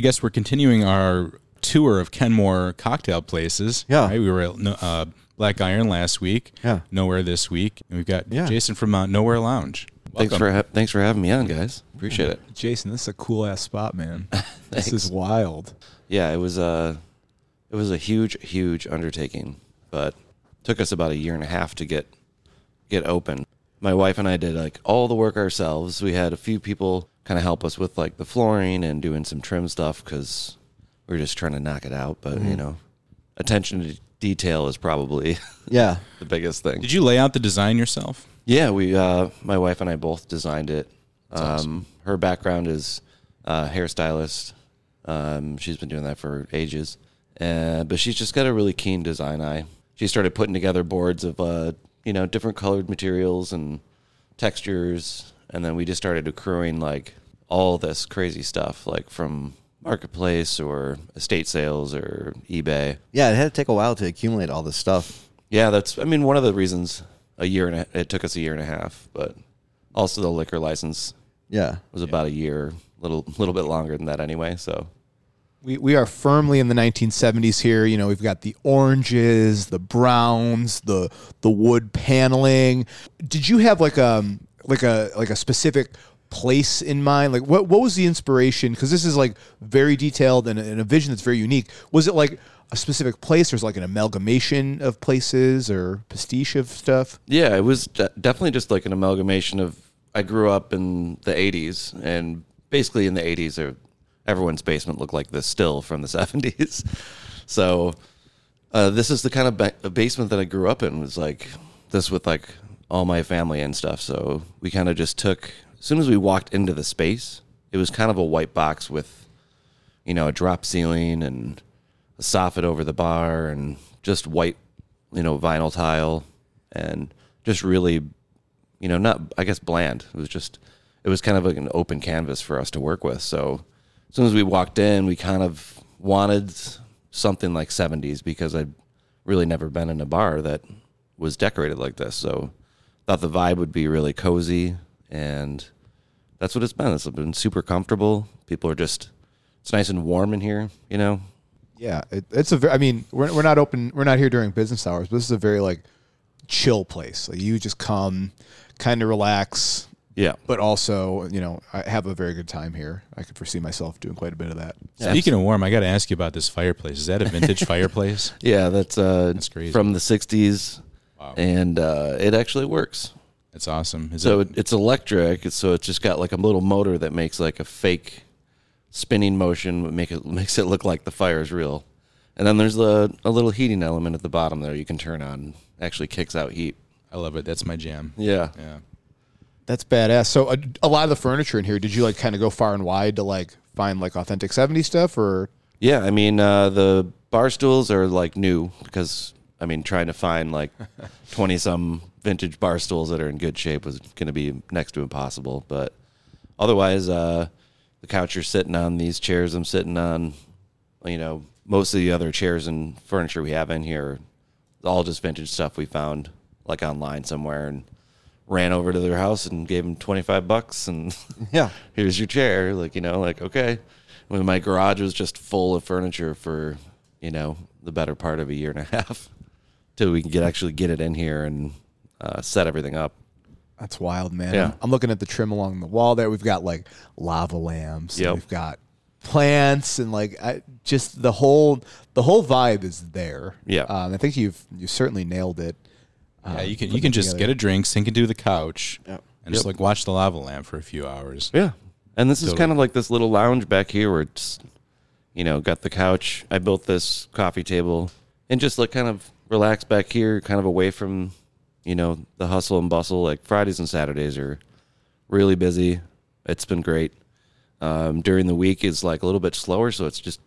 I guess we're continuing our tour of Kenmore cocktail places. Yeah. Right? We were at uh, Black Iron last week. Yeah. Nowhere this week. And we've got Yeah. Jason from uh, Nowhere Lounge. Thanks for ha- thanks for having me on, guys. Appreciate it. Jason, this is a cool ass spot, man. this is wild. Yeah, it was a it was a huge huge undertaking, but took us about a year and a half to get get open. My wife and I did like all the work ourselves. We had a few people kind of help us with like the flooring and doing some trim stuff cuz we're just trying to knock it out, but you know, attention to detail is probably Yeah. the biggest thing. Did you lay out the design yourself? Yeah, we uh, my wife and I both designed it. Um, Her background is uh, hairstylist. Um, she's been doing that for ages, uh, but she's just got a really keen design eye. She started putting together boards of uh, you know different colored materials and textures, and then we just started accruing like all this crazy stuff, like from marketplace or estate sales or eBay. Yeah, it had to take a while to accumulate all this stuff. Yeah, that's. I mean, one of the reasons a year and a, it took us a year and a half, but also the liquor license Yeah. was about a year, little little bit longer than that anyway. So We, we are firmly in the 1970s here. You know, we've got the oranges, the browns, the the wood paneling. Did you have like a like a like a specific place in mind? Like what what was the inspiration? Because this is like very detailed and, and a vision that's very unique. Was it like a specific place, or is like an amalgamation of places or pastiche of stuff? yeah, it was de- definitely just like an amalgamation of. I grew up in the '80s, and basically in the '80s, there- everyone's basement looked like this still from the '70s. So uh, this is the kind of ba- basement that I grew up in. Was like this with like all my family and stuff. So we kind of just took. As soon as we walked into the space, it was kind of a white box with, you know, a drop ceiling and a soffit over the bar and just white, you know, vinyl tile and just really, you know, not I guess bland. It was just it was kind of like an open canvas for us to work with. So as soon as we walked in, we kind of wanted something like 70s because I'd really never been in a bar that was decorated like this. So thought the vibe would be really cozy and that's what it's been. It's been super comfortable. People are just it's nice and warm in here, you know. Yeah, it, it's a. Very, I mean, we're we're not open. We're not here during business hours, but this is a very like chill place. Like you just come, kind of relax, Yeah. but also you know I have a very good time here. I could foresee myself doing quite a bit of that. Speaking of warm, I got to ask you about this fireplace. Is that a vintage fireplace? Yeah, that's uh That's crazy. from the 60s Wow. and uh it actually works. That's awesome. Is So it, it, it's electric, so it's just got like a little motor that makes like a fake spinning motion, make it makes it look like the fire is real. And then there's a, a little heating element at the bottom there you can turn on. Actually kicks out heat. I love it. That's my jam. Yeah. Yeah. That's badass. So a, a lot of the furniture in here, did you like kind of go far and wide to like find like authentic 70s stuff or Yeah, I mean uh, the bar stools are like new because I mean trying to find like twenty some vintage bar stools that are in good shape was going to be next to impossible. But otherwise, uh, the couch you're sitting on, these chairs I'm sitting on, you know, most of the other chairs and furniture we have in here, all just vintage stuff we found like online somewhere and ran over to their house and gave them twenty five bucks and Yeah. here's your chair. Like, you know, like, okay. When my garage was just full of furniture for, you know, the better part of a year and a half till we can get actually get it in here and uh, set everything up. That's wild, man. Yeah. I'm, I'm looking at the trim along the wall there. We've got like lava lamps. and Yep. We've got plants and like I, just the whole the whole vibe is there. Yeah. Um, I think you've you certainly nailed it. Yeah, you can you can just together. get a drink, sink into the couch, Yep. and just like watch the lava lamp for a few hours. Yeah. And this is kind of like this little lounge back here where it's, you know, got the couch. I built this coffee table and just like kind of relax back here, kind of away from, you know, the hustle and bustle. Like Fridays and Saturdays are really busy. It's been great. Um, during the week is like a little bit slower, so it's just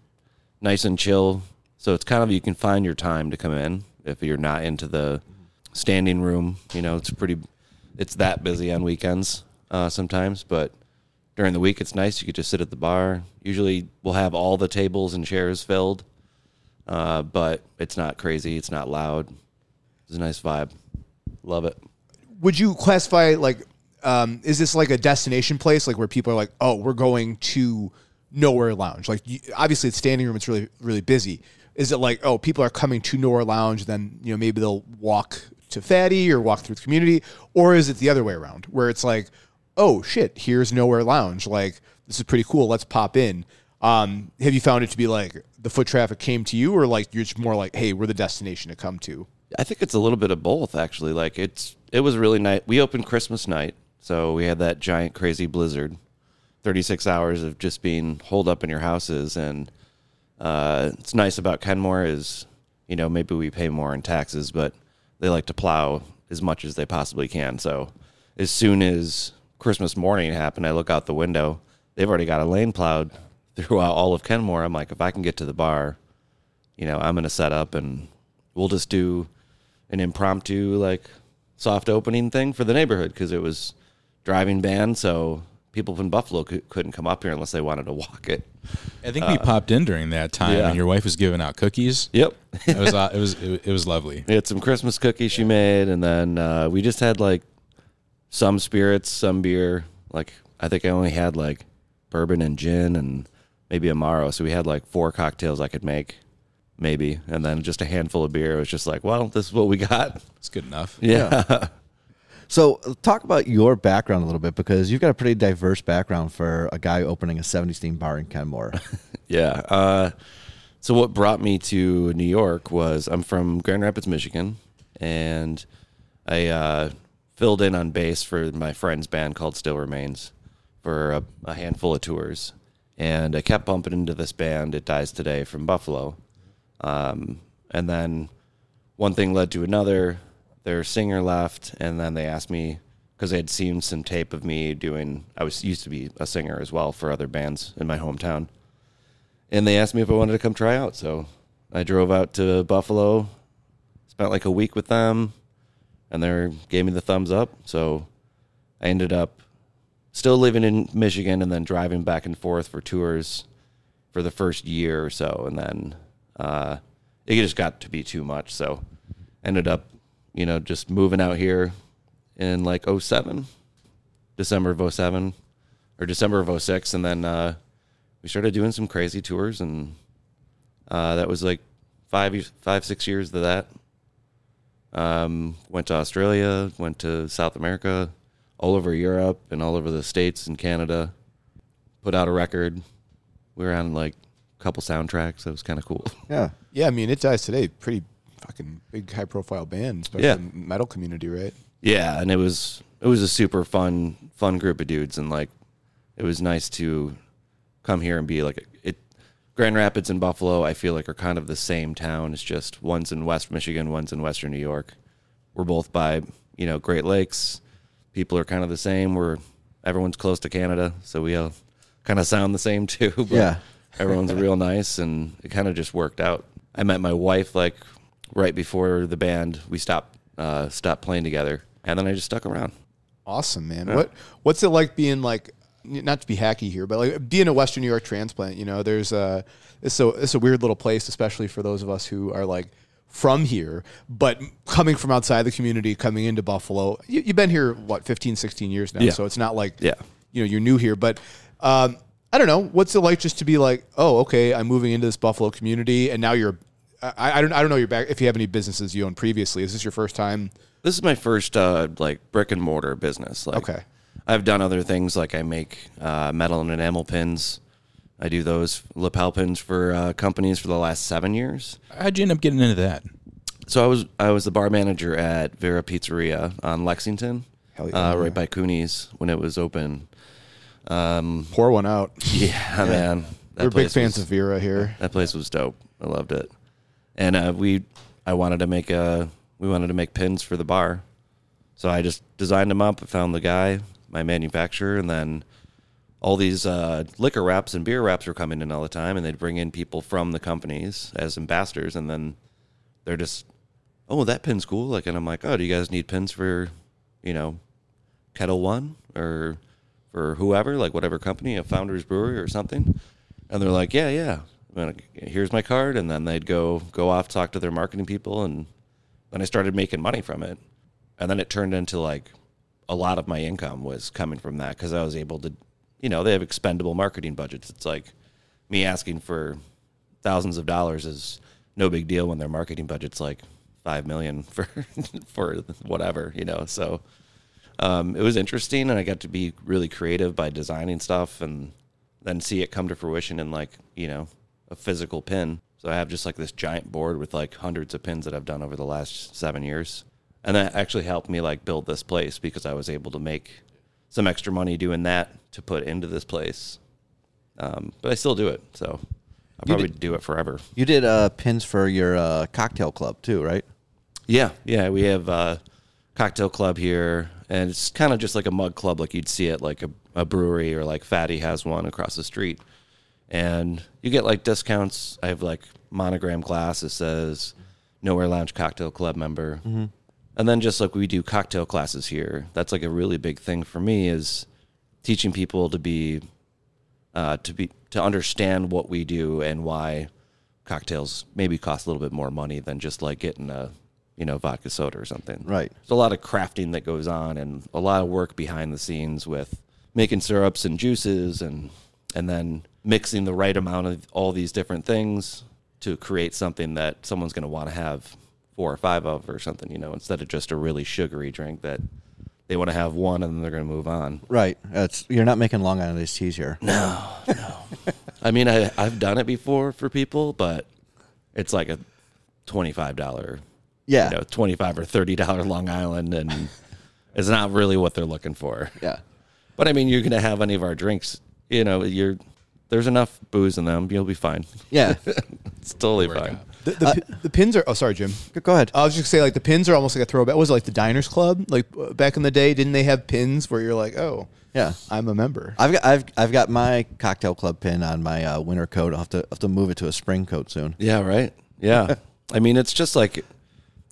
nice and chill. So it's kind of you can find your time to come in if you're not into the standing room. You know, it's pretty. It's that busy on weekends uh, sometimes, but during the week it's nice. You could just sit at the bar. Usually we'll have all the tables and chairs filled, uh, but it's not crazy. It's not loud. It's a nice vibe. Love it. Would you classify like um, is this like a destination place like where people are like, oh, we're going to Nowhere Lounge? Like, you, obviously, it's standing room. It's really really busy. Is it like, oh, people are coming to Nowhere Lounge, then you know maybe they'll walk to Fattey or walk through the community, or is it the other way around, where it's like, oh shit, here's Nowhere Lounge. Like, this is pretty cool. Let's pop in. Um, have you found it to be like the foot traffic came to you, or like you're just more like, hey, we're the destination to come to? I think it's a little bit of both, actually. Like it's it was really nice. We opened Christmas night, so we had that giant crazy blizzard, thirty six hours of just being holed up in your houses, and uh, it's nice about Kenmore is, you know, maybe we pay more in taxes, but they like to plow as much as they possibly can. So as soon as Christmas morning happened, I look out the window. They've already got a lane plowed throughout all of Kenmore. I'm like, if I can get to the bar, you know, I'm going to set up and we'll just do an impromptu, like, soft opening thing for the neighborhood because it was driving ban. So people from Buffalo cou- couldn't come up here unless they wanted to walk it. I think we popped in during that time, yeah. and your wife was giving out cookies. Yep. It was uh, it was it, was lovely. We had some Christmas cookies she made, and then uh, we just had like some spirits, some beer. Like I think I only had like bourbon and gin, and maybe amaro. So we had like four cocktails I could make, maybe, and then just a handful of beer. It was just like, well, this is what we got. It's good enough. Yeah, So, talk about your background a little bit because you've got a pretty diverse background for a guy opening a 70s theme bar in Kenmore. yeah. Uh, so what brought me to New York was I'm from Grand Rapids, Michigan, and I uh, filled in on bass for my friend's band called Still Remains for a, a handful of tours, and I kept bumping into this band, It Dies Today, from Buffalo, um, and then one thing led to another. Their singer left, and then they asked me because they had seen some tape of me doing. I was used to be a singer as well for other bands in my hometown, and they asked me if I wanted to come try out. So I drove out to Buffalo, spent like a week with them, and they gave me the thumbs up. So I ended up still living in Michigan and then driving back and forth for tours for the first year or so, and then uh, it just got to be too much. So ended up, you know, just moving out here in like 07, December of 07 or December of 06, and then uh, we started doing some crazy tours, and uh, that was like five, five, six years of that. Um, went to Australia, went to South America, all over Europe, and all over the states and Canada. Put out a record. We were on like a couple soundtracks. That was kind of cool. yeah. Yeah, I mean, it dies today. Pretty fucking big, high profile band, especially Yeah. in the metal community, right? Yeah, and it was it was a super fun fun group of dudes, and like it was nice to come here and be like it. Grand Rapids and Buffalo, I feel like are kind of the same town. It's just one's in West Michigan, one's in Western New York. We're both by you know Great Lakes. People are kind of the same. We're everyone's close to Canada, so we all kind of sound the same too. But Yeah. everyone's real nice, and it kind of just worked out. I met my wife like right before the band we stopped uh, stopped playing together, and then I just stuck around. Awesome, man. What What's it like being like, not to be hacky here, but like being a Western New York transplant? You know, there's a it's a it's a weird little place, especially for those of us who are like from here, but coming from outside the community, coming into Buffalo. You, you've been here what 15, 16 years now, Yeah. so it's not like Yeah. you know you're new here, but. Um, I don't know. What's it like just to be like, oh, okay, I'm moving into this Buffalo community, and now you're. I, I don't. I don't know your back. If you have any businesses you own previously, is this your first time? This is my first uh, like brick and mortar business. Like, Okay. I've done other things like I make uh, metal and enamel pins. I do those lapel pins for uh, companies for the last seven years. How'd you end up getting into that? So I was I was the bar manager at Vera Pizzeria on Lexington, Hell yeah. uh, right by Cooney's when it was open. Um, Pour one out. Yeah, man, that We're big fans was- of Vera here. That place was dope. I loved it. And uh, we, I wanted to make a, we wanted to make pins for the bar, so I just designed them up. Found the guy, my manufacturer, and then all these uh, liquor wraps and beer wraps were coming in all the time, and they'd bring in people from the companies as ambassadors, and then they're just, oh, that pin's cool. Like, and I'm like, oh, do you guys need pins for, you know, Ketel One or for whoever, like whatever company, a Founders Brewery or something. And they're like, yeah, yeah. Like, Here's my card, and then they'd go go off talk to their marketing people, and then I started making money from it, and then it turned into like a lot of my income was coming from that because I was able to, you know, they have expendable marketing budgets. It's like me asking for thousands of dollars is no big deal when their marketing budget's like five million for for whatever, you know. So um, it was interesting, and I got to be really creative by designing stuff, and then see it come to fruition in like you know a physical pin. So I have just like this giant board with like hundreds of pins that I've done over the last seven years, and that actually helped me like build this place because I was able to make some extra money doing that to put into this place. Um, but I still do it, so I'll probably do it forever. You did uh, pins for your uh, cocktail club too, right? Yeah, yeah, we have a cocktail club here, and it's kind of just like a mug club, like you'd see at like a, a brewery or like Fattey has one across the street. And you get like discounts. I have like monogram glass that says Nowhere Lounge Cocktail Club member. And then just like we do cocktail classes here, that's like a really big thing for me is teaching people to be uh, to be to understand what we do and why cocktails maybe cost a little bit more money than just like getting a you know vodka soda or something. Right. There's a lot of crafting that goes on and a lot of work behind the scenes with making syrups and juices and and then mixing the right amount of all these different things to create something that someone's going to want to have four or five of or something, you know, instead of just a really sugary drink that they want to have one and then they're going to move on. Right. That's you're not making Long Island iced teas here. No, no. I mean, I, I've done it before for people, but it's like a twenty-five dollar, Yeah. you know, twenty-five or thirty dollar Long Island, and it's not really what they're looking for. Yeah. But I mean, you're gonna have any of our drinks. You know, you're there's enough booze in them. You'll be fine. Yeah. It's totally fine. The, the, pi- the pins are. Oh, sorry, Jim. Go ahead. I was just gonna say like the pins are almost like a throwback. Was it like the Diners Club? Like uh, back in the day, didn't they have pins where you're like, oh, Yeah. I'm a member. I've got I've I've got my cocktail club pin on my uh, winter coat. I'll have to have to move it to a spring coat soon. Yeah, right. Yeah. I mean, it's just like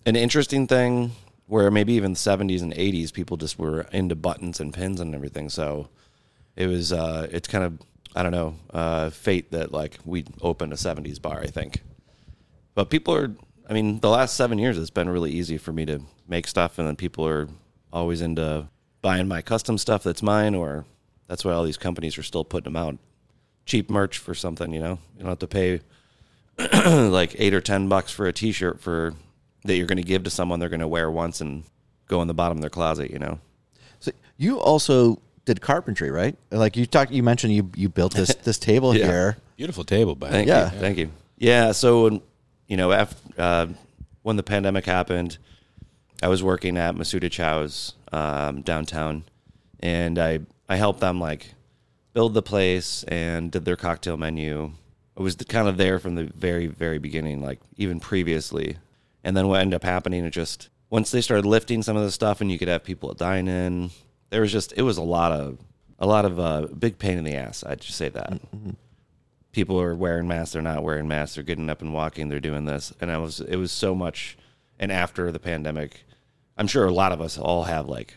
an interesting thing where maybe even the 70s and 80s people just were into buttons and pins and everything. So it was, uh, it's kind of, I don't know, uh, fate that like we opened a 70s bar, I think. But people are, I mean, the last seven years it's been really easy for me to make stuff, and then people are always into buying my custom stuff that's mine, or that's why all these companies are still putting them out. Cheap merch for something, you know? You don't have to pay like eight or ten bucks for a T-shirt for that you're going to give to someone they're going to wear once and go in the bottom of their closet. You know, So you also did carpentry, right? Like you talked, you mentioned you you built this this table Yeah. here. Beautiful table, by the thank way. Yeah. you, thank you. Yeah, so when- you know, after, uh, when the pandemic happened, I was working at Misuta Chow's um, downtown, and I I helped them like build the place and did their cocktail menu. I was kind of there from the very very beginning, like even previously. And then what ended up happening, it just once they started lifting some of the stuff, and you could have people dine in. There was just it was a lot of a lot of uh, big pain in the ass. I'd just say that people are wearing masks, they're not wearing masks, they're getting up and walking, they're doing this. And I was it was so much and after the pandemic, I'm sure a lot of us all have like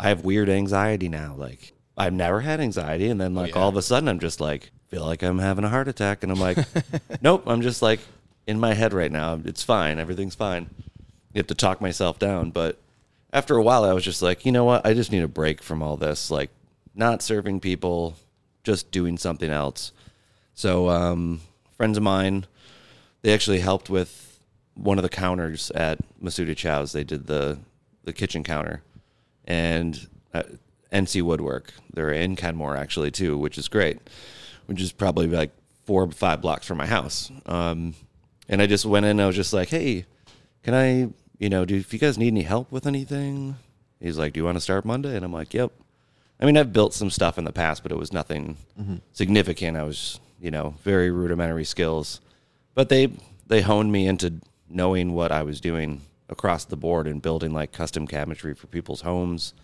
I have weird anxiety now. Like I've never had anxiety and then oh, like all of a sudden I'm just like feel like I'm having a heart attack and I'm like nope, I'm just like in my head right now. It's fine. Everything's fine. You have to talk myself down, but after a while I was just like, you know what? I just need a break from all this like not serving people, just doing something else. So um, friends of mine, they actually helped with one of the counters at Misuta Chow's. They did the the kitchen counter, and uh, NC Woodwork. They're in Kenmore actually too, which is great. Which is probably like four or five blocks from my house. Um, and I just went in. and I was just like, hey, can I, you know, do if you guys need any help with anything? He's like, do you want to start Monday? And I'm like, yep. I mean, I've built some stuff in the past, but it was nothing significant. I was, you know, very rudimentary skills, but they they honed me into knowing what I was doing across the board and building like custom cabinetry for people's homes,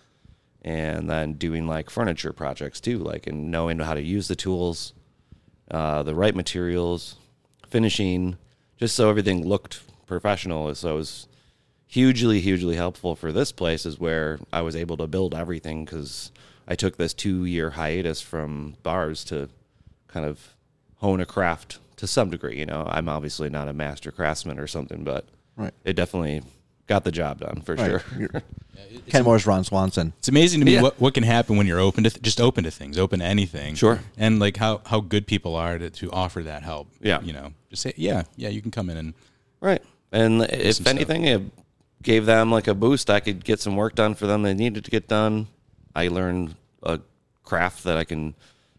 and then doing like furniture projects too, like and knowing how to use the tools, uh, the right materials, finishing, just so everything looked professional. So it was hugely, hugely helpful for this place is where I was able to build everything because I took this two year hiatus from bars to kind of hone a craft to some degree. You know, I'm obviously not a master craftsman or something, but Right. it definitely got the job done for sure. ken Kenmore's Ron Swanson. It's amazing to me Yeah. what, what can happen when you're open to th- just open to things, open to anything. Sure. And like how, how good people are to, to offer that help. Yeah. You know, just say, yeah, yeah, you can come in and Right. And if some stuff. anything, it gave them like a boost. I could get some work done for them they needed to get done. I learned a craft that I can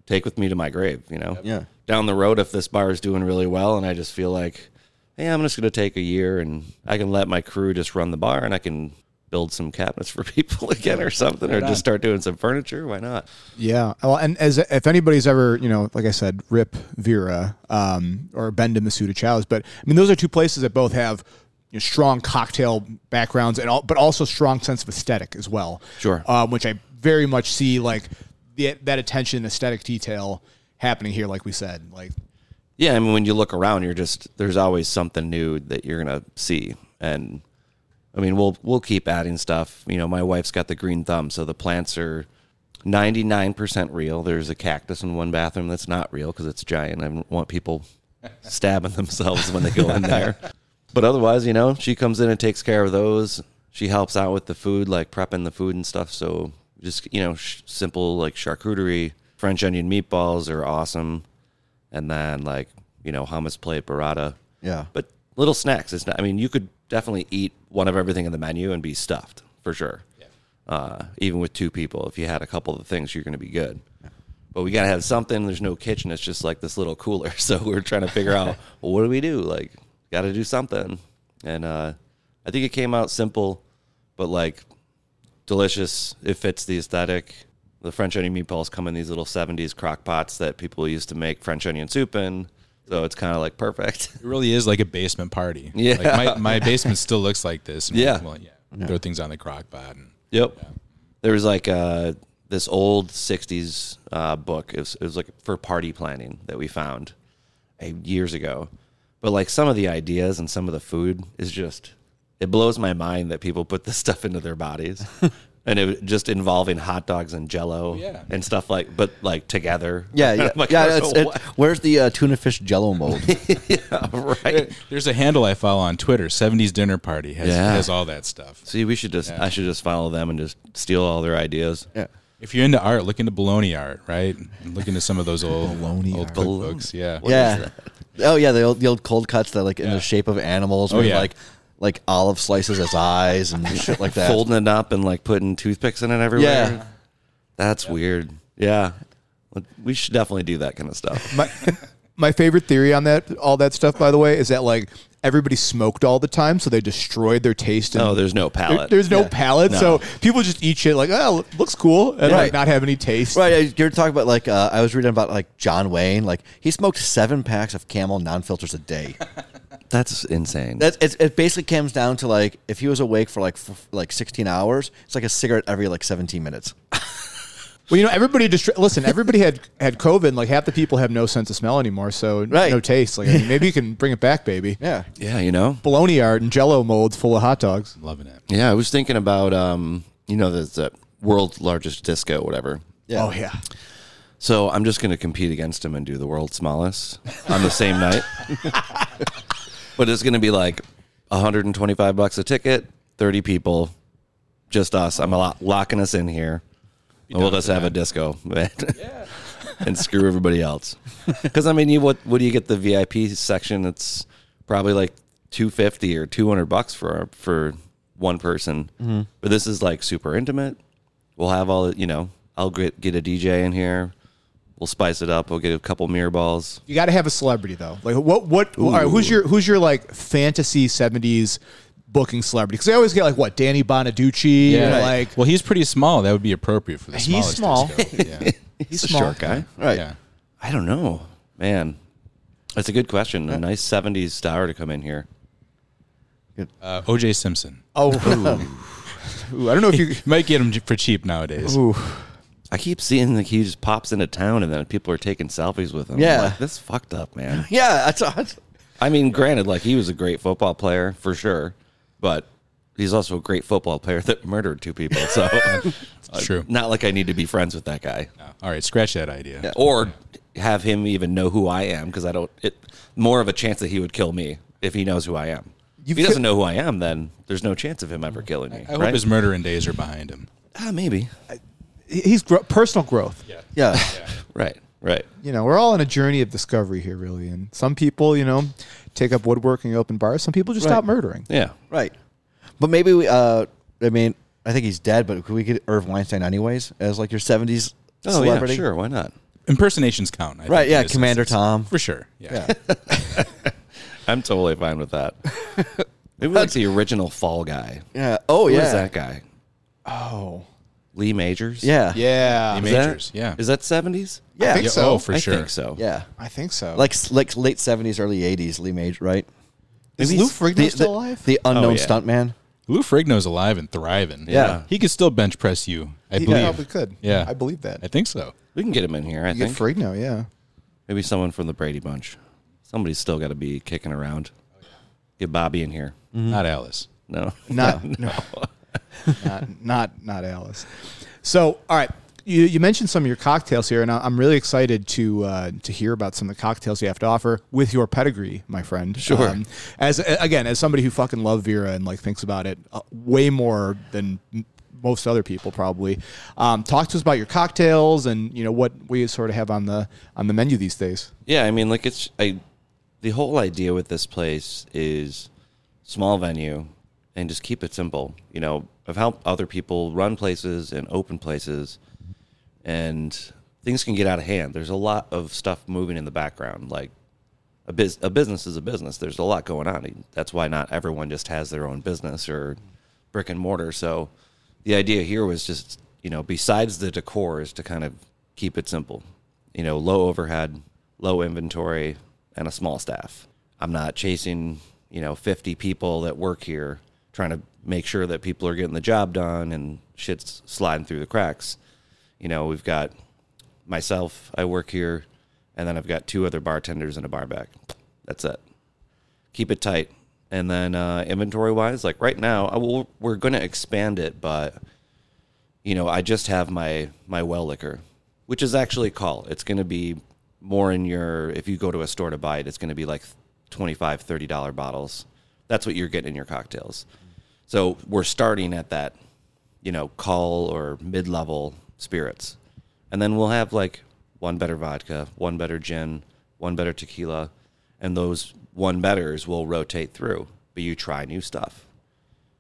take with me to my grave, you know? Yeah. Down the road, if this bar is doing really well and I just feel like, hey, I'm just going to take a year and I can let my crew just run the bar and I can build some cabinets for people again or something or just start doing some furniture. Why not? Yeah. Well, and as if anybody's ever, you know, like I said, Rip Vera um, or Bend and Misuta Chow's, but I mean, those are two places that both have you know, strong cocktail backgrounds and all, but also strong sense of aesthetic as well. Sure. Um, which I very much see like the, that attention, aesthetic detail happening here, like we said. Like, Yeah, I mean, when you look around, you're just there's always something new that you're gonna see, and I mean, we'll we'll keep adding stuff. You know, my wife's got the green thumb, so the plants are 99% real. There's a cactus in one bathroom that's not real because it's giant. I don't want people stabbing themselves when they go in there. But otherwise, you know, she comes in and takes care of those. She helps out with the food, like prepping the food and stuff. So just you know, sh- simple like charcuterie, French onion meatballs are awesome and then like you know hummus plate burrata. Yeah. But little snacks. It's not. I mean, you could definitely eat one of everything in the menu and be stuffed for sure. Yeah. Uh, even with two people, if you had a couple of things, you're going to be good. Yeah. But we got to have something. There's no kitchen. It's just like this little cooler. So we're trying to figure out well, what do we do? Like, got to do something. And uh, I think it came out simple, but like delicious. It fits the aesthetic. The French onion meatballs come in these little 70s crock pots that people used to make French onion soup in. So it's kind of like perfect. it really is like a basement party. Yeah. Like my, my basement still looks like this. Yeah. Well, yeah. Throw things on the crock pot. And, Yep. There was like uh, this old 60s uh, book. It was, it was like for party planning that we found uh, years ago. But like some of the ideas and some of the food is just, it blows my mind that people put this stuff into their bodies. and it was just involving hot dogs and jello Yeah. and stuff like, but like together. Yeah, yeah, like, yeah. It's, it, where's the uh, tuna fish Jello mold? right. There's a handle I follow on Twitter, 70s Dinner Party, has, Yeah. has all that stuff. See, we should just, I should just follow them and just steal all their ideas. yeah, If you're into art, look into bologna art, right? And look into some of those old Bologna old art. cookbooks. Yeah. yeah. Oh yeah, the old the old cold cuts that like in the shape of animals. Oh, yeah. like like olive slices as eyes and shit like that. Folding it up and like putting toothpicks in it everywhere. Yeah. That's weird. Yeah. We should definitely do that kind of stuff. my my favorite theory on that all that stuff by the way is that like everybody smoked all the time so they destroyed their taste and Oh, there's no there- palate. there's no Yeah. palate No. so people just eat shit like oh looks cool and like Right. not have any taste Right, uh, you're talking about like uh, I was reading about like John Wayne. Like he smoked seven packs of Camel non-filters a day. That's insane. That's it's, it. Basically comes down to like if he was awake for like f- like 16 hours, it's like a cigarette every like 17 minutes. well you know everybody just listen everybody had had covid and like half the people have no sense of smell anymore so Right. no taste like I mean, maybe you can bring it back baby Yeah, yeah, you know? bologna art and jello molds full of hot dogs Loving it. Yeah, I was thinking about, um, you know, there's that world's largest disco, whatever. yeah. oh yeah So I'm just going to compete against him and do the world's smallest on the same night. but it's going to be like 125 bucks a ticket, 30 people, just us. I'm a lot locking us in here. And we'll just have a that. disco and screw everybody else. Because I mean, you what? What do you get the VIP section? It's probably like 250 or 200 bucks for for one person. But this is like super intimate. We'll have all the- you know. I'll get get a DJ in here. We'll spice it up. We'll get a couple mirror balls. You got to have a celebrity though. Like what? What? All right, who's your who's your like fantasy seventies booking celebrity? Because they always get like what Danny Bonaducci. Yeah. and, like Well, he's pretty small. That would be appropriate for the He's small. Yeah. He's small. a short guy. right. yeah. I don't know, man. That's a good question. A nice '70s star to come in here. Uh, OJ Simpson. oh, Ooh, I don't know if you. You might get him for cheap nowadays. Ooh. I keep seeing like he just pops into town and then people are taking selfies with him. I'm Yeah. like, this fucked up, man. Yeah, that's, that's I mean, granted, like he was a great football player for sure, but he's also a great football player that murdered two people. So, It's true. not like I need to be friends with that guy No. All right, scratch that idea. or have him even know who I am because I don't. It more of a chance that he would kill me if he knows who I am. If he doesn't know who I am, then there's no chance of him ever killing me. I hope right? his murdering days are behind him. ah, maybe. He's gro- personal growth. Yeah. yeah, Right. Right. You know, we're all on a journey of discovery here, really. And some people, you know, take up woodworking, open bars. Some people just Right. stop murdering. Yeah. Right. But maybe we. Uh, I mean, I think he's dead. But could we get Irv Weinstein anyways as like your '70s Oh celebrity? yeah. Sure. Why not? Impersonations count. I Right, think, yeah, Commander instance. Tom. For sure. Yeah. Yeah. I'm totally fine with that. Maybe like the original Fall Guy. yeah. Oh Who yeah. is that guy? Oh, Lee Majors. Yeah. yeah. He Is that- Majors, yeah. Is that 70s? Yeah. I think Yeah, so. Oh, for sure. I sure. think so. Yeah. I think so. Like like late '70s, early '80s. Lee Major, right? is maybe Lou he's- Ferrigno The, still the- alive? the oh, unknown Oh, yeah. stuntman. Lou Ferrigno's alive and thriving. Yeah. He could still bench press you, I he believe. probably could. Yeah. I believe that. I think so. We can get him in here, I You get think. Ferrigno, yeah. Maybe someone from the Brady Bunch. Somebody's still got to be kicking around. Get Bobby in here. Not Alice. No. Not no, not not not Alice. So, all right, you, you mentioned some of your cocktails here, and I'm really excited to uh, to hear about some of the cocktails you have to offer with your pedigree, my friend. Sure. as again, as somebody who fucking love Vera and like thinks about it uh, way more than most other people probably. Um, talk to us about your cocktails and you know what we sort of have on the on the menu these days. Yeah, I mean, like it's I. The whole idea with this place is small venue and just keep it simple. You know, I've helped other people run places and open places, and things can get out of hand. There's a lot of stuff moving in the background. Like a biz, a business is a business. There's a lot going on. That's why not everyone just has their own business or brick and mortar. So the idea here was just you know, besides the decor, is to kind of keep it simple. You know, low overhead, low inventory, and a small staff. I'm not chasing you know 50 people that work here trying to make sure that people are getting the job done and shit's sliding through the cracks. You know, we've got myself, I work here, and then I've got two other bartenders and a bar back. That's it. Keep it tight. And then uh, inventory wise, like right now, will, we're going to expand it, but you know, I just have my my well liquor, which is actually call. It's going to be more in your if you go to a store to buy it, it's going to be like 25 30 dollar bottles. That's what you're getting in your cocktails. So we're starting at that, you know, call or mid level spirits. And then we'll have like one better vodka, one better gin, one better tequila, and those one betters will rotate through. But you try new stuff.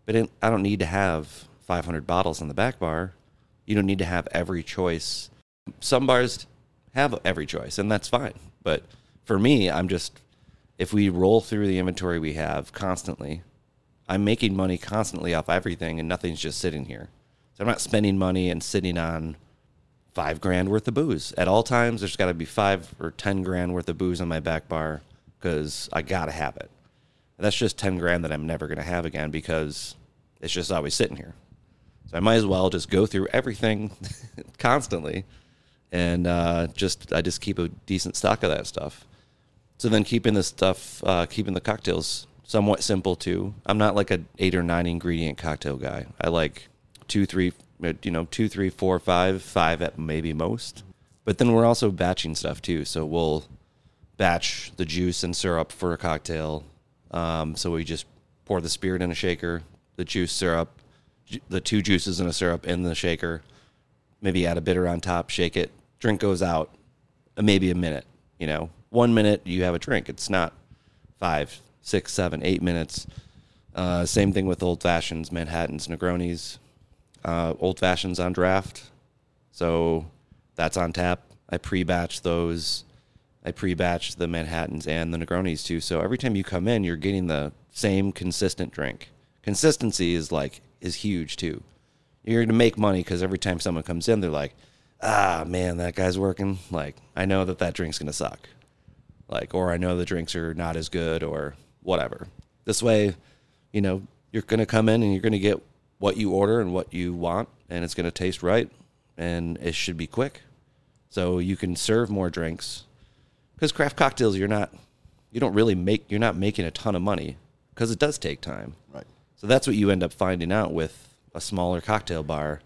But I don't need to have 500 bottles in the back bar. You don't need to have every choice. Some bars have every choice, and that's fine. But for me, I'm just, if we roll through the inventory we have constantly, I'm making money constantly off everything, and nothing's just sitting here. So I'm not spending money and sitting on five grand worth of booze. At all times, there's got to be five or 10 grand worth of booze on my back bar because I got to have it. That's just 10 grand that I'm never going to have again because it's just always sitting here. So I might as well just go through everything constantly and uh, just, I just keep a decent stock of that stuff. So then keeping the stuff, uh, keeping the cocktails somewhat simple too. I'm not like a eight or nine ingredient cocktail guy. I like two, three, uh, you know, two, three, four, five, five at maybe most. But then we're also batching stuff too. So we'll batch the juice and syrup for a cocktail. Um, so we just pour the spirit in a shaker, the juice syrup, ju- the two juices in a syrup in the shaker. Maybe add a bitter on top, shake it. Drink goes out, uh, maybe a minute. You know, one minute you have a drink. It's not five, six, seven, eight minutes. Uh, same thing with old fashions, Manhattans, Negronis, uh, old fashions on draft. So that's on tap. I pre-batch those. I pre-batch the Manhattans and the Negronis too. So every time you come in, you're getting the same consistent drink. Consistency is like is huge too. You're going to make money because every time someone comes in, they're like, "Ah, man, that guy's working." Like, I know that that drink's going to suck. Like, or I know the drinks are not as good, or whatever. This way, you know, you're going to come in and you're going to get what you order and what you want, and it's going to taste right, and it should be quick. So you can serve more drinks because craft cocktails you're not you don't really make you're not making a ton of money because it does take time Right. so that's what you end up finding out with a smaller cocktail bar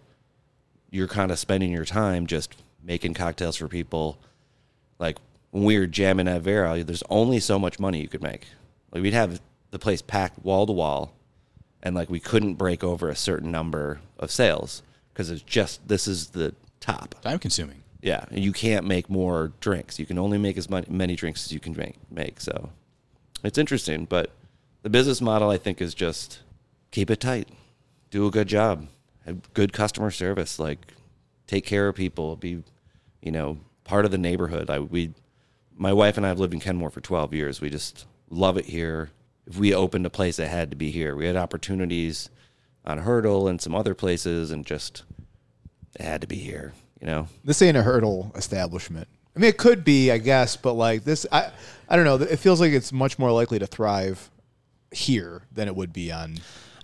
you're kind of spending your time just making cocktails for people like when we were jamming at vera there's only so much money you could make like we'd have the place packed wall to wall, and like we couldn't break over a certain number of sales because it's just this is the top. Time consuming. Yeah, and you can't make more drinks. You can only make as many, many drinks as you can make. Make so, it's interesting. But the business model, I think, is just keep it tight, do a good job, have good customer service, like take care of people, be, you know, part of the neighborhood. I we, my wife and I have lived in Kenmore for twelve years. We just love it here. If we opened a place, it had to be here. We had opportunities on Hertel and some other places, and just it had to be here. You know. This ain't a Hertel establishment. I mean, it could be, I guess, but like this, I, I don't know. It feels like it's much more likely to thrive here than it would be on.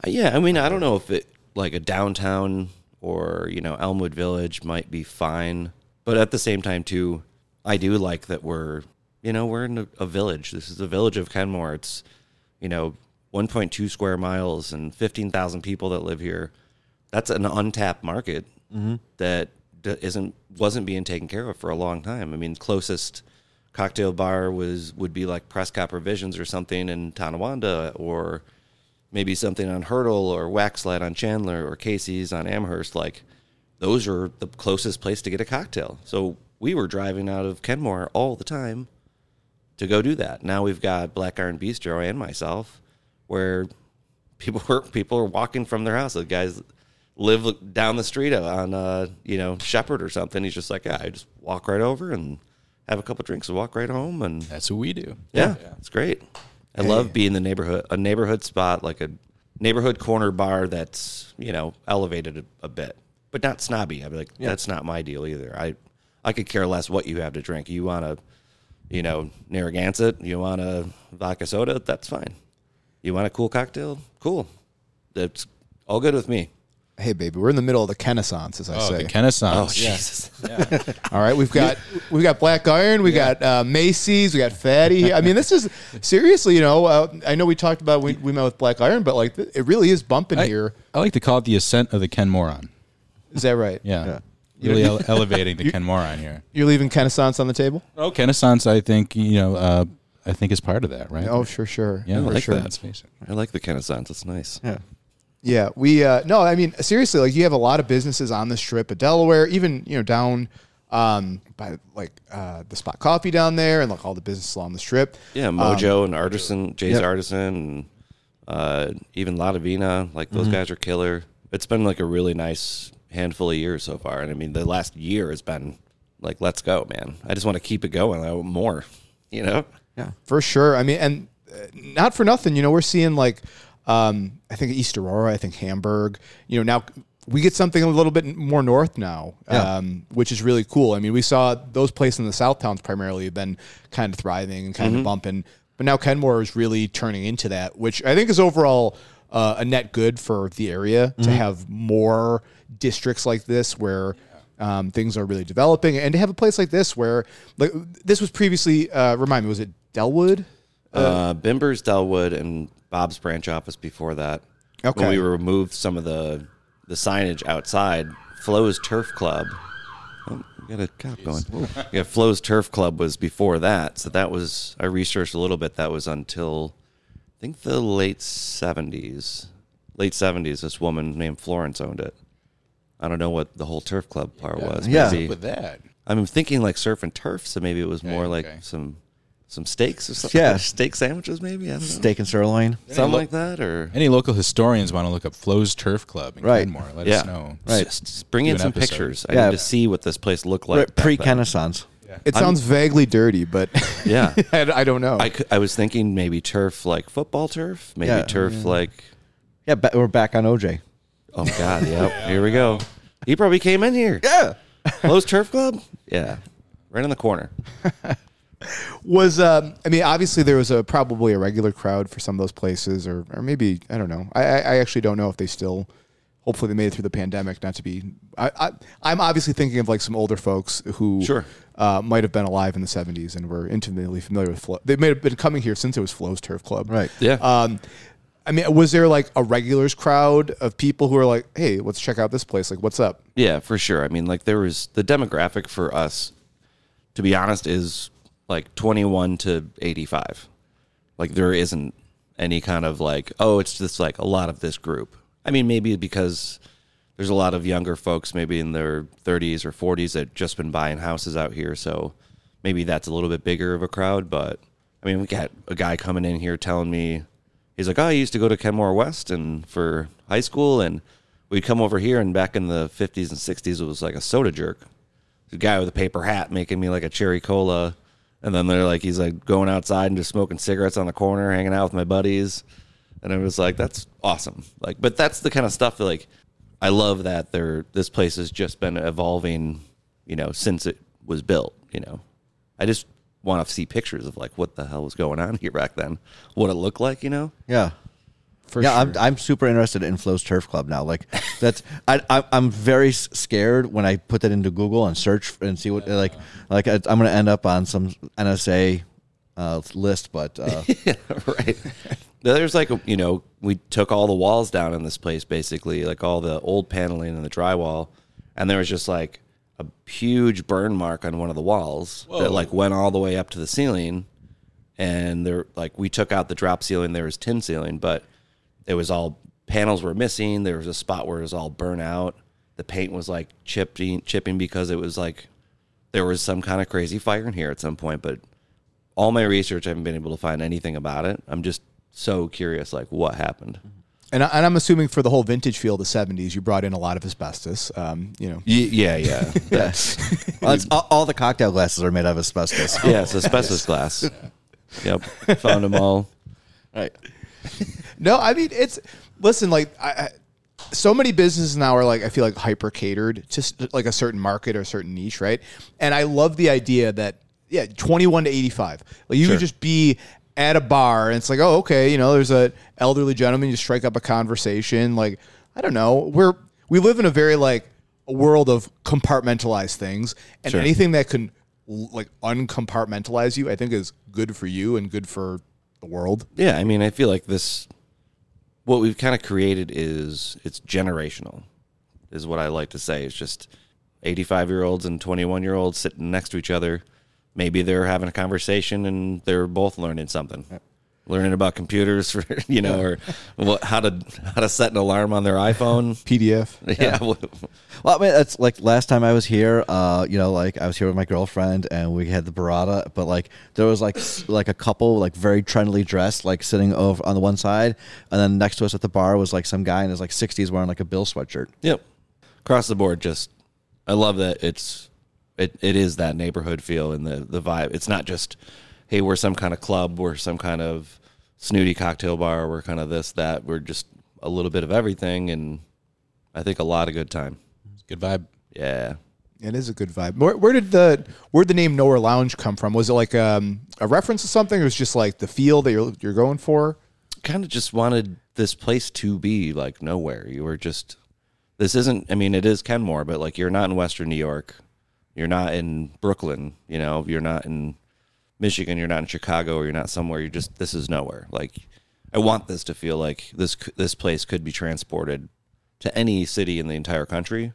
Uh, Yeah, I mean, I don't know if it like a downtown or you know Elmwood Village might be fine, but at the same time too, I do like that we're you know we're in a, a village. This is the village of Kenmore. It's you know 1.2 square miles and 15,000 people that live here. That's an untapped market mm-hmm. that d- isn't wasn't being taken care of for a long time. I mean, closest cocktail bar was would be like Prescott Provisions or something in Tonawanda or maybe something on Hertel or Waxlight on Chandler or Casey's on Amherst, like those are the closest place to get a cocktail. So we were driving out of Kenmore all the time to go do that. Now we've got Black Iron Bistro and myself, where people are people are walking from their house. The guys live down the street on uh, you know Shepherd or something. He's just like, yeah, I just walk right over and have a couple drinks and walk right home and That's what we do. yeah, it's great. I love being the neighborhood, a neighborhood spot, like a neighborhood corner bar that's you know elevated a, a bit, but not snobby. I'd be like, that's not my deal either. I I could care less what you have to drink. You want to, you know, Narragansett. You want a vodka soda. That's fine. You want a cool cocktail? Cool. That's all good with me. Hey, baby, we're in the middle of the Renaissance, as I Oh, say. the Renaissance. Oh Jesus! All right, we've got we've got Black Iron, we got uh, Macy's, we got Fattey. I mean, this is seriously, you know. Uh, I know we talked about we, we met with Black Iron, but like it really is bumping I, here. I like to call it the ascent of the Ken Moron. Is that right? Yeah. Really ele- elevating the Ken Moron here. You're leaving Renaissance on the table? Oh, Renaissance, I think, you know, uh, I think is part of that, right? Oh, sure, sure. yeah, I for like sure. that. Let's face it. I like the Renaissance. It's nice. Yeah. Yeah, we uh no, I mean seriously, like you have a lot of businesses on the strip of Delaware, even you know down um by like uh the spot coffee down there and like all the businesses along the strip. Yeah, Mojo and Artisan, Jay's Artisan, and uh, even Latavina. Like those guys are killer. It's been like a really nice handful of years so far, and I mean the last year has been like, let's go, man. I just want to keep it going. I want more, you know. Yeah. For sure. I mean, and uh, not for nothing, you know, we're seeing like, um, I think East Aurora, I think Hamburg, you know, now we get something a little bit more north now, Yeah. um, which is really cool. I mean, we saw those places in the South Towns primarily have been kind of thriving and kind of bumping, but now Kenmore is really turning into that, which I think is overall uh, a net good for the area to have more districts like this where um, things are really developing, and to have a place like this where like this was previously uh, remind me was it Delwood? Uh, Bimbers, Delwood, and Bob's branch office before that. Okay. When we removed some of the the signage outside, Flo's Turf Club. Oh, we got a cop going. Yeah, Flo's Turf Club was before that. So that was I researched a little bit. That was until I think the late seventies. Late seventies. This woman named Florence owned it. I don't know what the whole turf club part was. Yeah. Maybe, With that. I'm thinking like surf and turf, so maybe it was more like okay. some some steaks or something. Yeah. steak sandwiches, maybe. I don't know. Steak and sirloin. something like that, or Any local historians want to look up Flo's Turf Club in Right. Kenmore, let yeah, us know. Right. Just, just bring Do in some episode. pictures. I Yeah. need to see what this place looked like. back Pre then. Renaissance. It sounds vaguely dirty, but Yeah, I, I don't know. I, I was thinking maybe turf like football turf, maybe Yeah. turf like. Yeah, ba- we're back on OJ. Oh God, yep. Here we go. He probably came in here. Yeah. Flo's Turf Club. Yeah, right in the corner. was um, I mean, obviously there was a probably a regular crowd for some of those places, or or maybe I don't know. I I, I actually don't know if they still. Hopefully, they made it through the pandemic. Not to be, I, I I'm obviously thinking of like some older folks who Sure. uh, might have been alive in the 70s and were intimately familiar with Flo. They may have been coming here since it was Flo's Turf Club, Right. Yeah. Um, I mean, was there like a regulars crowd of people who are like, "Hey, let's check out this place. Like, what's up?" Yeah, for sure. I mean, like there was the demographic for us, to be honest, is like 21 to 85. Like there isn't any kind of like, oh, it's just like a lot of this group. I mean, maybe because there's a lot of younger folks, maybe in their 30s or 40s, that just been buying houses out here, so maybe that's a little bit bigger of a crowd. But I mean, we got a guy coming in here telling me he's like, oh, I used to go to Kenmore West and for high school, and we'd come over here, and back in the 50s and 60s, it was like a soda jerk. The guy with a paper hat making me like a cherry cola, and then they're like, he's like going outside and just smoking cigarettes on the corner, hanging out with my buddies, and I was like, that's awesome. Like, but that's the kind of stuff that like I love that there. This place has just been evolving, you know, since it was built. You know, I just want to see pictures of like what the hell was going on here back then, what it looked like. You know, Yeah. For yeah, sure. I'm, I'm super interested in Flo's Turf Club now. Like that's I, I I'm very scared when I put that into Google and search and see what like like I, I'm gonna end up on some NSA uh, list, but uh, right. There's like you know we took all the walls down in this place basically, like all the old paneling and the drywall, and there was just like a huge burn mark on one of the walls that like went all the way up to the ceiling, and there like we took out the drop ceiling. There was tin ceiling, but it was all panels were missing. There was a spot where it was all burnt out. The paint was like chipping, chipping because it was like there was some kind of crazy fire in here at some point. But all my research, I haven't been able to find anything about it. I'm just so curious, like what happened. And, I, and I'm assuming for the whole vintage feel of the 70s, you brought in a lot of asbestos. Um, you know, Y- yeah, yeah, That's, well, all, all the cocktail glasses are made out of asbestos. yeah. It's asbestos glass. Yep, found them all. Right. No, I mean it's listen like I, I so many businesses now are like I feel like hyper catered to like a certain market or a certain niche, right? And I love the idea that yeah, 21 to 85. Like you Sure. could just be at a bar and it's like, "Oh, okay, you know, there's a elderly gentleman, you strike up a conversation like I don't know. We're we live in a very like a world of compartmentalized things and Sure. anything that can like uncompartmentalize you, I think is good for you and good for the world. Yeah, I mean, I feel like this. What we've kind of created is it's generational, is what I like to say. It's just eighty-five year olds and twenty-one year olds sitting next to each other. Maybe they're having a conversation and they're both learning something, learning about computers, for, you know, or what how to how to set an alarm on their iPhone. PDF. Yeah, Well, I mean, that's like last time I was here. Uh, you know, like I was here with my girlfriend, and we had the burrata. But like, there was like like a couple like very trendily dressed, like sitting over on the one side, and then next to us at the bar was like some guy in his like 60s wearing like a Bill sweatshirt. Yep. Across the board, just I love that it's it, it is that neighborhood feel and the the vibe. It's not just hey, we're some kind of club, we're some kind of snooty cocktail bar, we're kind of this that. We're just a little bit of everything, and I think a lot of good time. Good vibe. Yeah. It is a good vibe. Where, where did the where did the name Nowhere Lounge come from? Was it like um, a reference to something, or was it just like the feel that you're you're going for? kind of just wanted this place to be like nowhere. You were just this isn't I mean it is Kenmore, but like you're not in western New York. You're not in Brooklyn, you know, you're not in Michigan, you're not in Chicago, or you're not somewhere. You're just this is nowhere. Like I want this to feel like this this place could be transported to any city in the entire country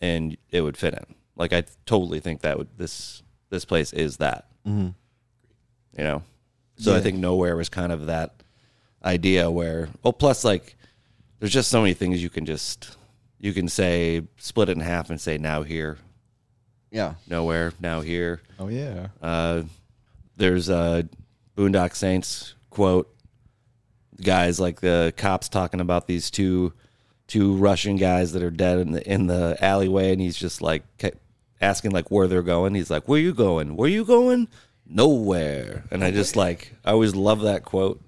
and it would fit in. Like I totally think that would this this place is that. Mm-hmm. You know. So I think nowhere was kind of that idea where well plus like there's just so many things you can just you can say split it in half and say now here Yeah. nowhere now here. Oh yeah. uh there's a boondock saints quote. Guys like the cops talking about these two two russian guys that are dead in the in the alleyway and he's just like asking like where they're going. He's like where you going? Where you going? Nowhere. And i just like i always love that quote.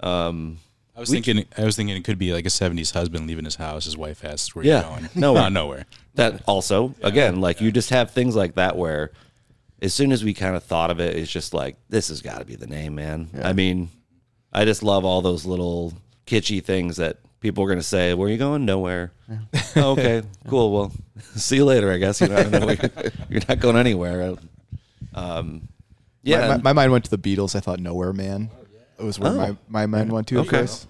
Um I was thinking. I was thinking it could be like a '70s husband leaving his house. His wife asks, "Where Yeah. you going?" Nowhere. No, nowhere. That also, again, like you just have things like that where as soon as we kind of thought of it, it's just like, this has got to be the name, man. I mean, I just love all those little kitschy things that people are going to say, Where are you going? Nowhere. oh, okay, cool. Well, see you later, I guess. You know, I don't know. You're, you're not going anywhere. Um, yeah. My, my, my mind went to the Beatles. I thought Nowhere Man. It was where Oh. my, my mind went to Okay. first.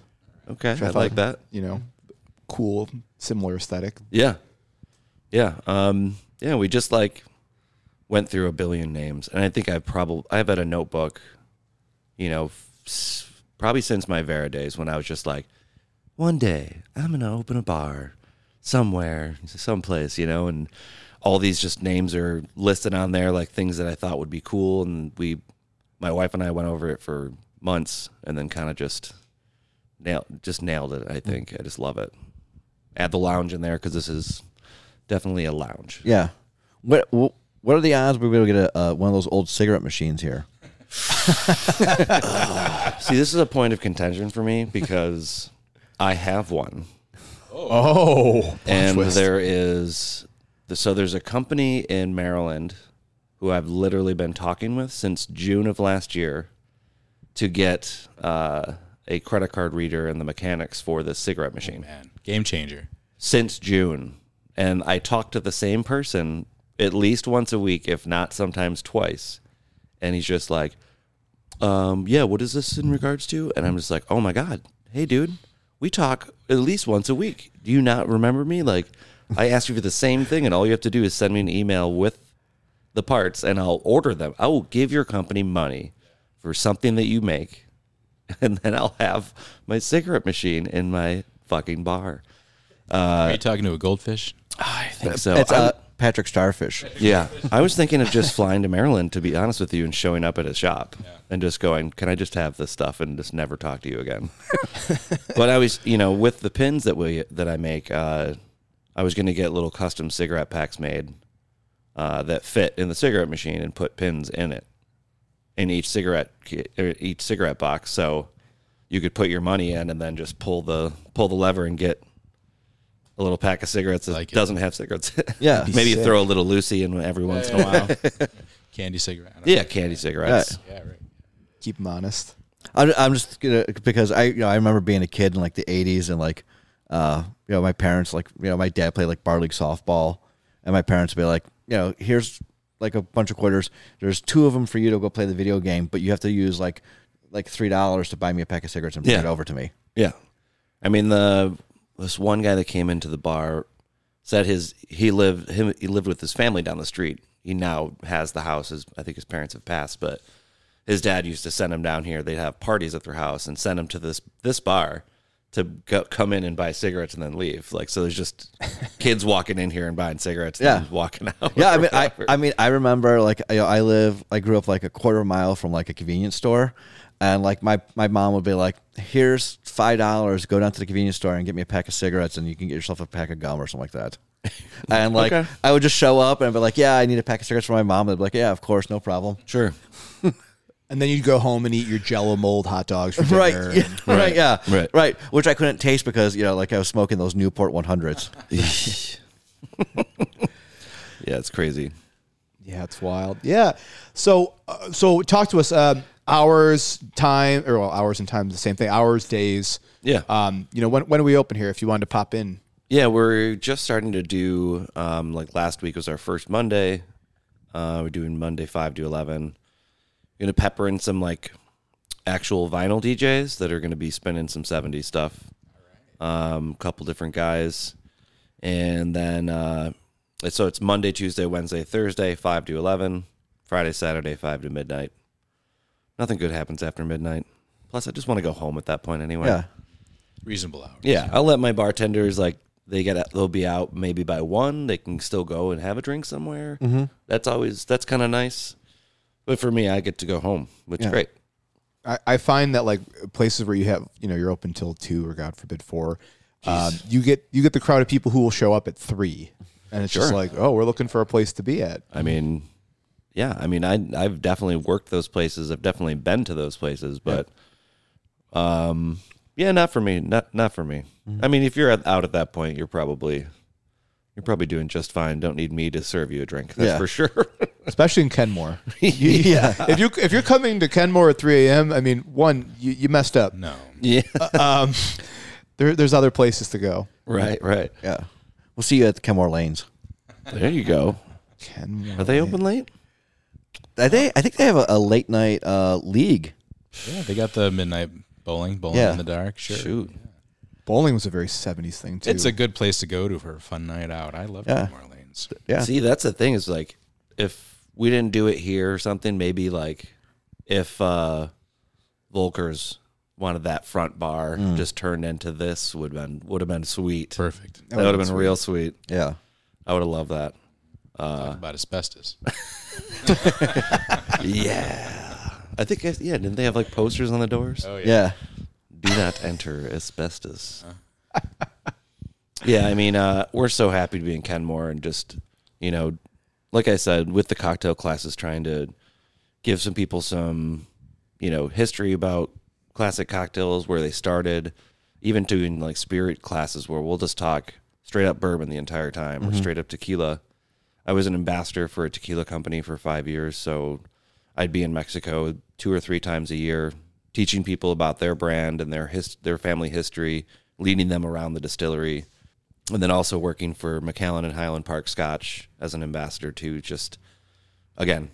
okay. I thought, like that. You know, cool, similar aesthetic. Yeah. Yeah. Um, yeah, we just like went through a billion names. And I think I probably, I've had a notebook, you know, s- probably since my Vera days when I was just like, one day I'm gonna open a bar somewhere, someplace, you know, and all these just names are listed on there like things that I thought would be cool, and we, my wife and I went over it for months, and then kind of just nailed just nailed it. I think I just love it. Add the lounge in there because this is definitely a lounge. Yeah. What What are the odds we're going to get a, uh, one of those old cigarette machines here? See, this is a point of contention for me because I have one. Oh, and twist. there is so there's a company in Maryland who I've literally been talking with since June of last year to get uh, a credit card reader and the mechanics for this cigarette machine Man, game changer. since June. And I talk to the same person at least once a week, if not sometimes twice. And he's just like, um, yeah, what is this in regards to? And I'm just like, oh my God. Hey, dude, we talk at least once a week. Do you not remember me? Like, I asked you for the same thing, and all you have to do is send me an email with the parts, and I'll order them. I will give your company money for something that you make, and then I'll have my cigarette machine in my fucking bar. Are you talking to a goldfish? I think so. it's I'm- uh, Patrick Starfish. yeah, I was thinking of just flying to Maryland, to be honest with you, and showing up at a shop and just going, "Can I just have this stuff and just never talk to you again?" but I was, you know, with the pins that we that I make, uh, I was going to get little custom cigarette packs made uh, that fit in the cigarette machine and put pins in it in each cigarette or each cigarette box, so you could put your money in and then just pull the pull the lever and get. A little pack of cigarettes that Like doesn't have cigarettes. Yeah. maybe sick. throw a little Lucy in every once in a while. Candy cigarette. Yeah, candy cigarettes. know. Yeah, right. keep them honest. I'm, I'm just gonna because I you know I remember being a kid in like the 80s and like uh you know my parents like you know my dad played like bar league softball and my parents would be like you know here's like a bunch of quarters there's two of them for you to go play the video game but you have to use like like three dollars to buy me a pack of cigarettes and bring Yeah. it over to me Yeah. I mean the this one guy that came into the bar said his he lived him he lived with his family down the street. He now has the house. His I think his parents have passed, but his dad used to send him down here. They'd have parties at their house and send him to this this bar to go, come in and buy cigarettes and then leave. Like so, there's just kids walking in here and buying cigarettes, Yeah. then walking out. yeah I mean I, whatever. I mean I remember like you know, I live I grew up like a quarter mile from like a convenience store and like my my mom would be like here's five dollars go down to the convenience store and get me a pack of cigarettes and you can get yourself a pack of gum or something like that and like Okay. I would just show up and be like yeah I need a pack of cigarettes for my mom and they'd be like yeah of course no problem sure. And then you'd go home and eat your Jello mold hot dogs for dinner. right and- yeah, right yeah Right. right which I couldn't taste because you know like I was smoking those Newport 100s Yeah, it's crazy. Yeah, it's wild. Yeah. So, uh, so talk to us. Um, hours, time, or well, hours and time, the same thing. Hours, days. Yeah. Um, you know, when when do we open here? If you wanted to pop in, Yeah, we're just starting to do um, like last week was our first Monday. Uh, we're doing Monday five to eleven. We're gonna pepper in some like actual vinyl DJs that are gonna be spinning some '70s stuff. Um, couple different guys, and then uh, so it's Monday, Tuesday, Wednesday, Thursday, five to eleven. Friday, Saturday, five to midnight. Nothing good happens after midnight. Plus, I just want to go home at that point anyway. yeah Reasonable hours. Yeah, I'll let my bartenders like they get they'll be out maybe by one. They can still go and have a drink somewhere. Mm-hmm. That's always that's kind of nice. But for me, I get to go home, which is Yeah. great. I, I find that like places where you have, you know, you're open till two or God forbid four. Um, you get you get the crowd of people who will show up at three, and it's just Sure. like, oh, we're looking for a place to be at. I mean, yeah, I mean, I I've definitely worked those places. I've definitely been to those places, but um, yeah, not for me. Not not for me. I mean, if you're at, out at that point, you're probably you're probably doing just fine. Don't need me to serve you a drink. That's Yeah. for sure. especially in Kenmore. yeah if you if you're coming to Kenmore at 3 a.m., I mean, one, you, you messed up. No. yeah. Um, there, there's other places to go. right. Right. yeah we'll see you at the Kenmore Lanes There you go. Kenmore. Are they open late? I think I think they have a, a late night uh, league Yeah, they got the midnight bowling, bowling Yeah. in the dark. Sure. Shoot. Bowling was a very 70s thing too. It's a good place to go to for a fun night out. I love Yeah. New Orleans. yeah See, that's the thing is like if we didn't do it here or something, maybe like if uh Voelkers wanted that front bar just turned into this would have been would have been sweet. Perfect. That would have been real sweet. Yeah. I would have loved that. Talk about asbestos. Yeah. I think I- yeah, didn't they have like posters on the doors? Oh Yeah. Do not enter asbestos. yeah, I mean, uh, we're so happy to be in Kenmore and just, you know, like I said, with the cocktail classes, trying to give some people some, you know, history about classic cocktails, where they started, even doing like spirit classes where we'll just talk straight up bourbon the entire time or straight up tequila. I was an ambassador for a tequila company for five years, so I'd be in Mexico two or three times a year, teaching people about their brand and their his, their family history, leading them around the distillery, and then also working for Macallan and Highland Park Scotch as an ambassador too. Just again,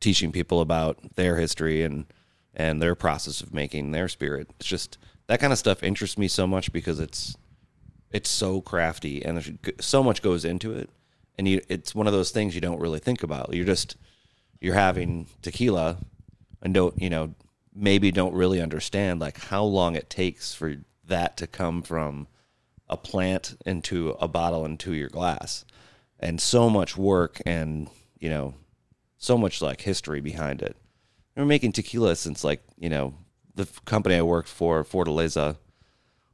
teaching people about their history and and their process of making their spirit. It's just that kind of stuff interests me so much because it's it's so crafty and there's so much goes into it and you it's one of those things you don't really think about you're just you're having tequila and don't you know maybe don't really understand like how long it takes for that to come from a plant into a bottle into your glass and so much work and you know so much like history behind it we're making tequila since like you know the company i worked for fortaleza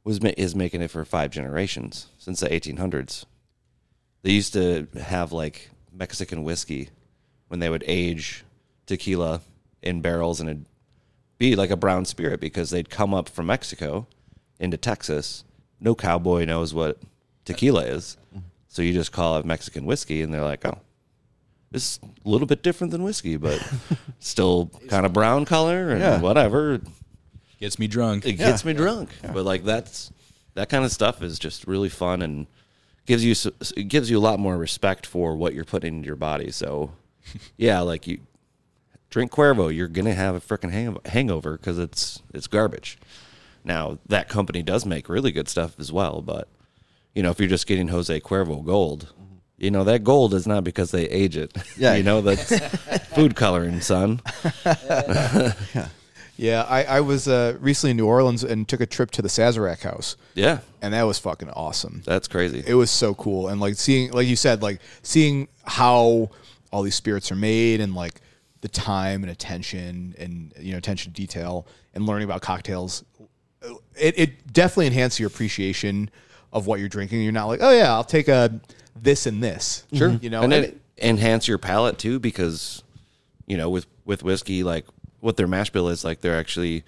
was is making it for five generations since the 1800s. They used to have like Mexican whiskey when they would age tequila in barrels and it'd be like a brown spirit because they'd come up from Mexico into Texas. No cowboy knows what tequila is. So you just call it Mexican whiskey and they're like, "Oh, it's a little bit different than whiskey, but still kind of brown color and Yeah. whatever." Gets me drunk. it gets me drunk. But like that's that kind of stuff is just really fun and gives you it gives you a lot more respect for what you're putting into your body. So yeah, like you drink Cuervo, you're gonna have a freaking hang- hangover because it's it's garbage. Now that company does make really good stuff as well, but you know if you're just getting Jose Cuervo Gold. You know that gold is not because they age it. Yeah. you know that's food coloring, son. Yeah, I, I was uh, recently in New Orleans and took a trip to the Sazerac house, Yeah, and that was fucking awesome. that's crazy. It was so cool, and like seeing, like you said, like seeing how all these spirits are made, and like the time and attention, and you know, attention to detail, and learning about cocktails. Uh, it, it definitely enhances your appreciation of what you're drinking. You're not like, oh yeah, I'll take a this and this. Mm-hmm. Sure, you know, and and then enhance your palate too because you know with with whiskey like what their mash bill is like they're actually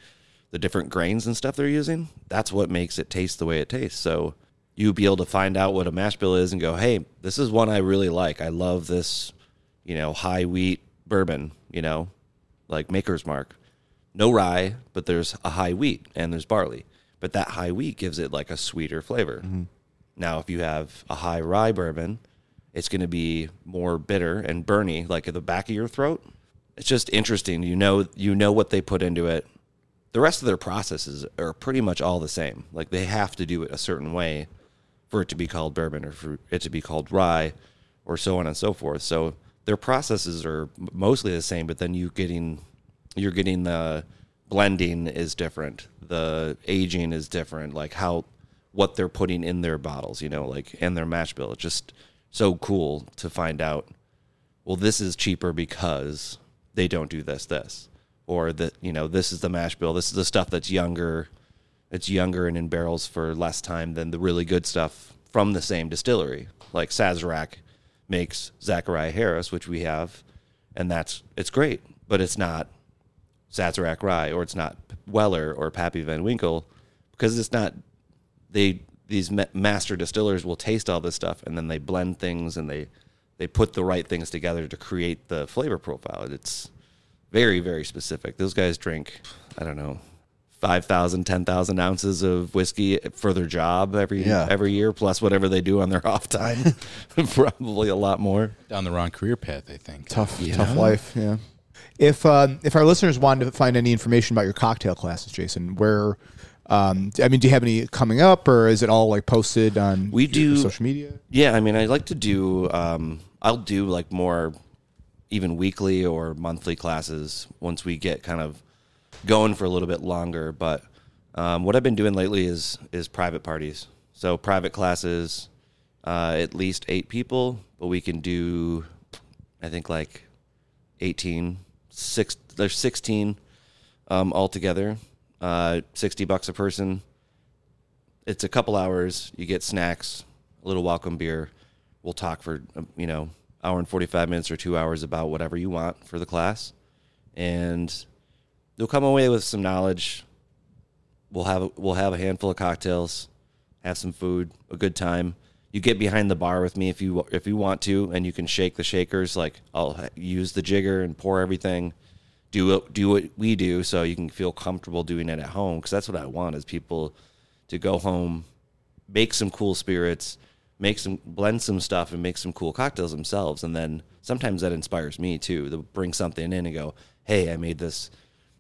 the different grains and stuff they're using that's what makes it taste the way it tastes so you be able to find out what a mash bill is and go hey this is one i really like i love this you know high wheat bourbon you know like maker's mark no rye but there's a high wheat and there's barley but that high wheat gives it like a sweeter flavor mm-hmm. now, if you have a high rye bourbon, it's going to be more bitter and burny, like at the back of your throat. It's just interesting. You know, you know what they put into it. The rest of their processes are pretty much all the same. Like they have to do it a certain way for it to be called bourbon or for it to be called rye or so on and so forth. So their processes are mostly the same, but then you getting you're getting the blending is different. The aging is different. Like how what they're putting in their bottles, you know, like and their mash bill. It's just so cool to find out. Well, this is cheaper because they don't do this, this, or that you know this is the mash bill. This is the stuff that's younger. It's younger and in barrels for less time than the really good stuff from the same distillery. Like Sazerac makes Zackariah Harris, which we have, and that's it's great, but it's not Sazerac Rye or it's not Weller or Pappy Van Winkle because it's not they these master distillers will taste all this stuff and then they blend things and they they put the right things together to create the flavor profile. It's very very specific. Those guys drink I don't know 5,000 10,000 ounces of whiskey for their job every Yeah. every year plus whatever they do on their off time. Probably a lot more. Down the wrong career path, I think. tough, tough life. Yeah. If um, if our listeners wanted to find any information about your cocktail classes, Jason, where, um, I mean, do you have any coming up, or is it all like posted on We your do- social media? Yeah, I mean, I like to do. Um, I'll do like more, even weekly or monthly classes once we get kind of going for a little bit longer. But Um, what I've been doing lately is is private parties. So private classes, uh, at least eight people, but we can do, I think like 18, six. There's 16 um, altogether. Uh, 60 bucks a person. It's a couple hours. You get snacks, a little welcome beer. We'll talk for um, you know hour and 45 minutes or two hours about whatever you want for the class, and you'll come away with some knowledge. We'll have we'll have a handful of cocktails, have some food, a good time. You get behind the bar with me if you if you want to, and you can shake the shakers. Like I'll use the jigger and pour everything. Do what do what we do, so you can feel comfortable doing it at home. Because that's what I want is people to go home, make some cool spirits, make some blend some stuff, and make some cool cocktails themselves. And then sometimes that inspires me too to bring something in and go, "Hey, I made this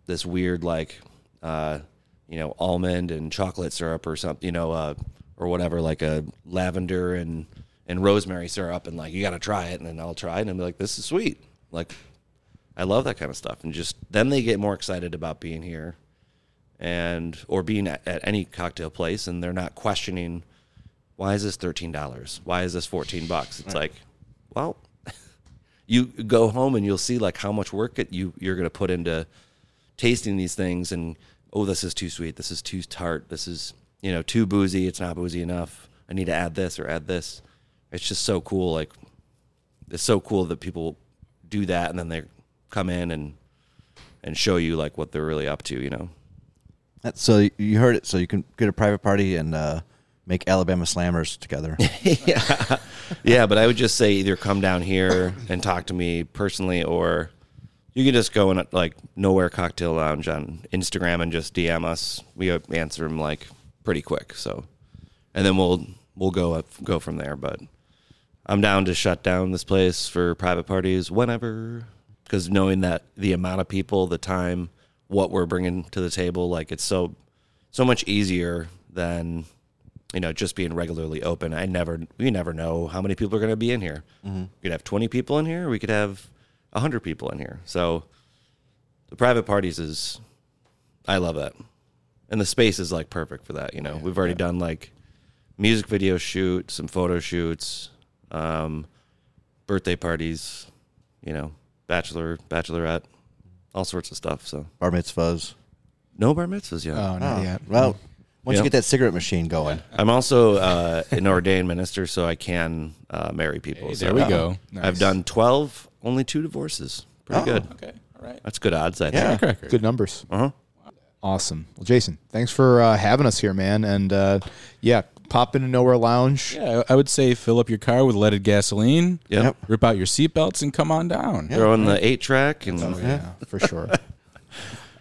this weird like uh, you know almond and chocolate syrup or something, you know, uh, or whatever, like a lavender and and rosemary syrup, and like you got to try it, and then I'll try it, and I'm like, this is sweet, like." I love that kind of stuff, and just then they get more excited about being here, and or being at, at any cocktail place, and they're not questioning why is this thirteen dollars, why is this fourteen bucks. It's like, well, you go home and you'll see like how much work it, you you're going to put into tasting these things, and oh, this is too sweet, this is too tart, this is you know too boozy, it's not boozy enough. I need to add this or add this. It's just so cool, like it's so cool that people do that and then they come in and and show you like what they're really up to you know That's- So you heard it. So you can get a private party and uh, make Alabama Slammers together. yeah yeah but i would just say either come down here and talk to me personally or you can just go in like nowhere cocktail lounge on instagram and just dm us. We answer them like pretty quick so. And then we'll we'll go up, go from there but i'm down to shut down this place for private parties whenever. Because knowing that the amount of people the time what we're bringing to the table like it's so so much easier than you know just being regularly open. I never we never know how many people are going to be in here. Mm-hmm. We could have 20 people in here. We could have 100 people in here so the private parties is i love that and the space is like perfect for that you know we've already done like music video shoot some photo shoots um, birthday parties you know bachelor bachelorette all sorts of stuff so Bar mitzvahs. no bar mitzvahs yet Oh, not Oh, yet. Well, once Yeah. you get that cigarette machine going. I'm also uh, an ordained minister, so I can uh, marry people. Hey, So there we go. I've done 12, only two divorces. Pretty Oh. good. Okay, all right. That's good odds, I Yeah. think. Track record. Good numbers. Uh-huh. Awesome. Well, Jason, thanks for uh, having us here, man. And uh, yeah, pop into Nowhere Lounge. Yeah, I would say fill up your car with leaded gasoline. Yep. Yep. Rip out your seatbelts and come on down. Throw in the eight track, and Oh, yeah, for sure.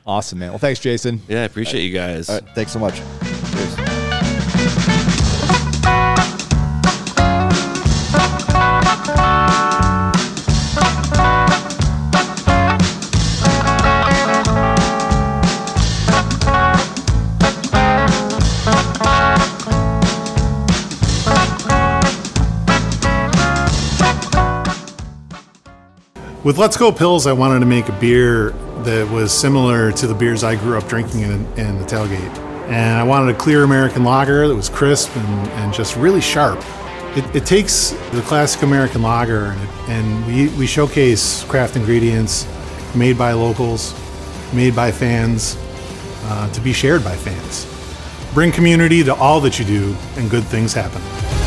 awesome, man. Well, thanks, Jason. yeah, I appreciate you guys. All right, thanks so much. With Let's Go Pills, I wanted to make a beer that was similar to the beers I grew up drinking in, in the tailgate. And I wanted a clear American lager that was crisp and, and just really sharp. It, it takes the classic American lager and, and we, we showcase craft ingredients made by locals, made by fans, uh, to be shared by fans. Bring community to all that you do, and good things happen.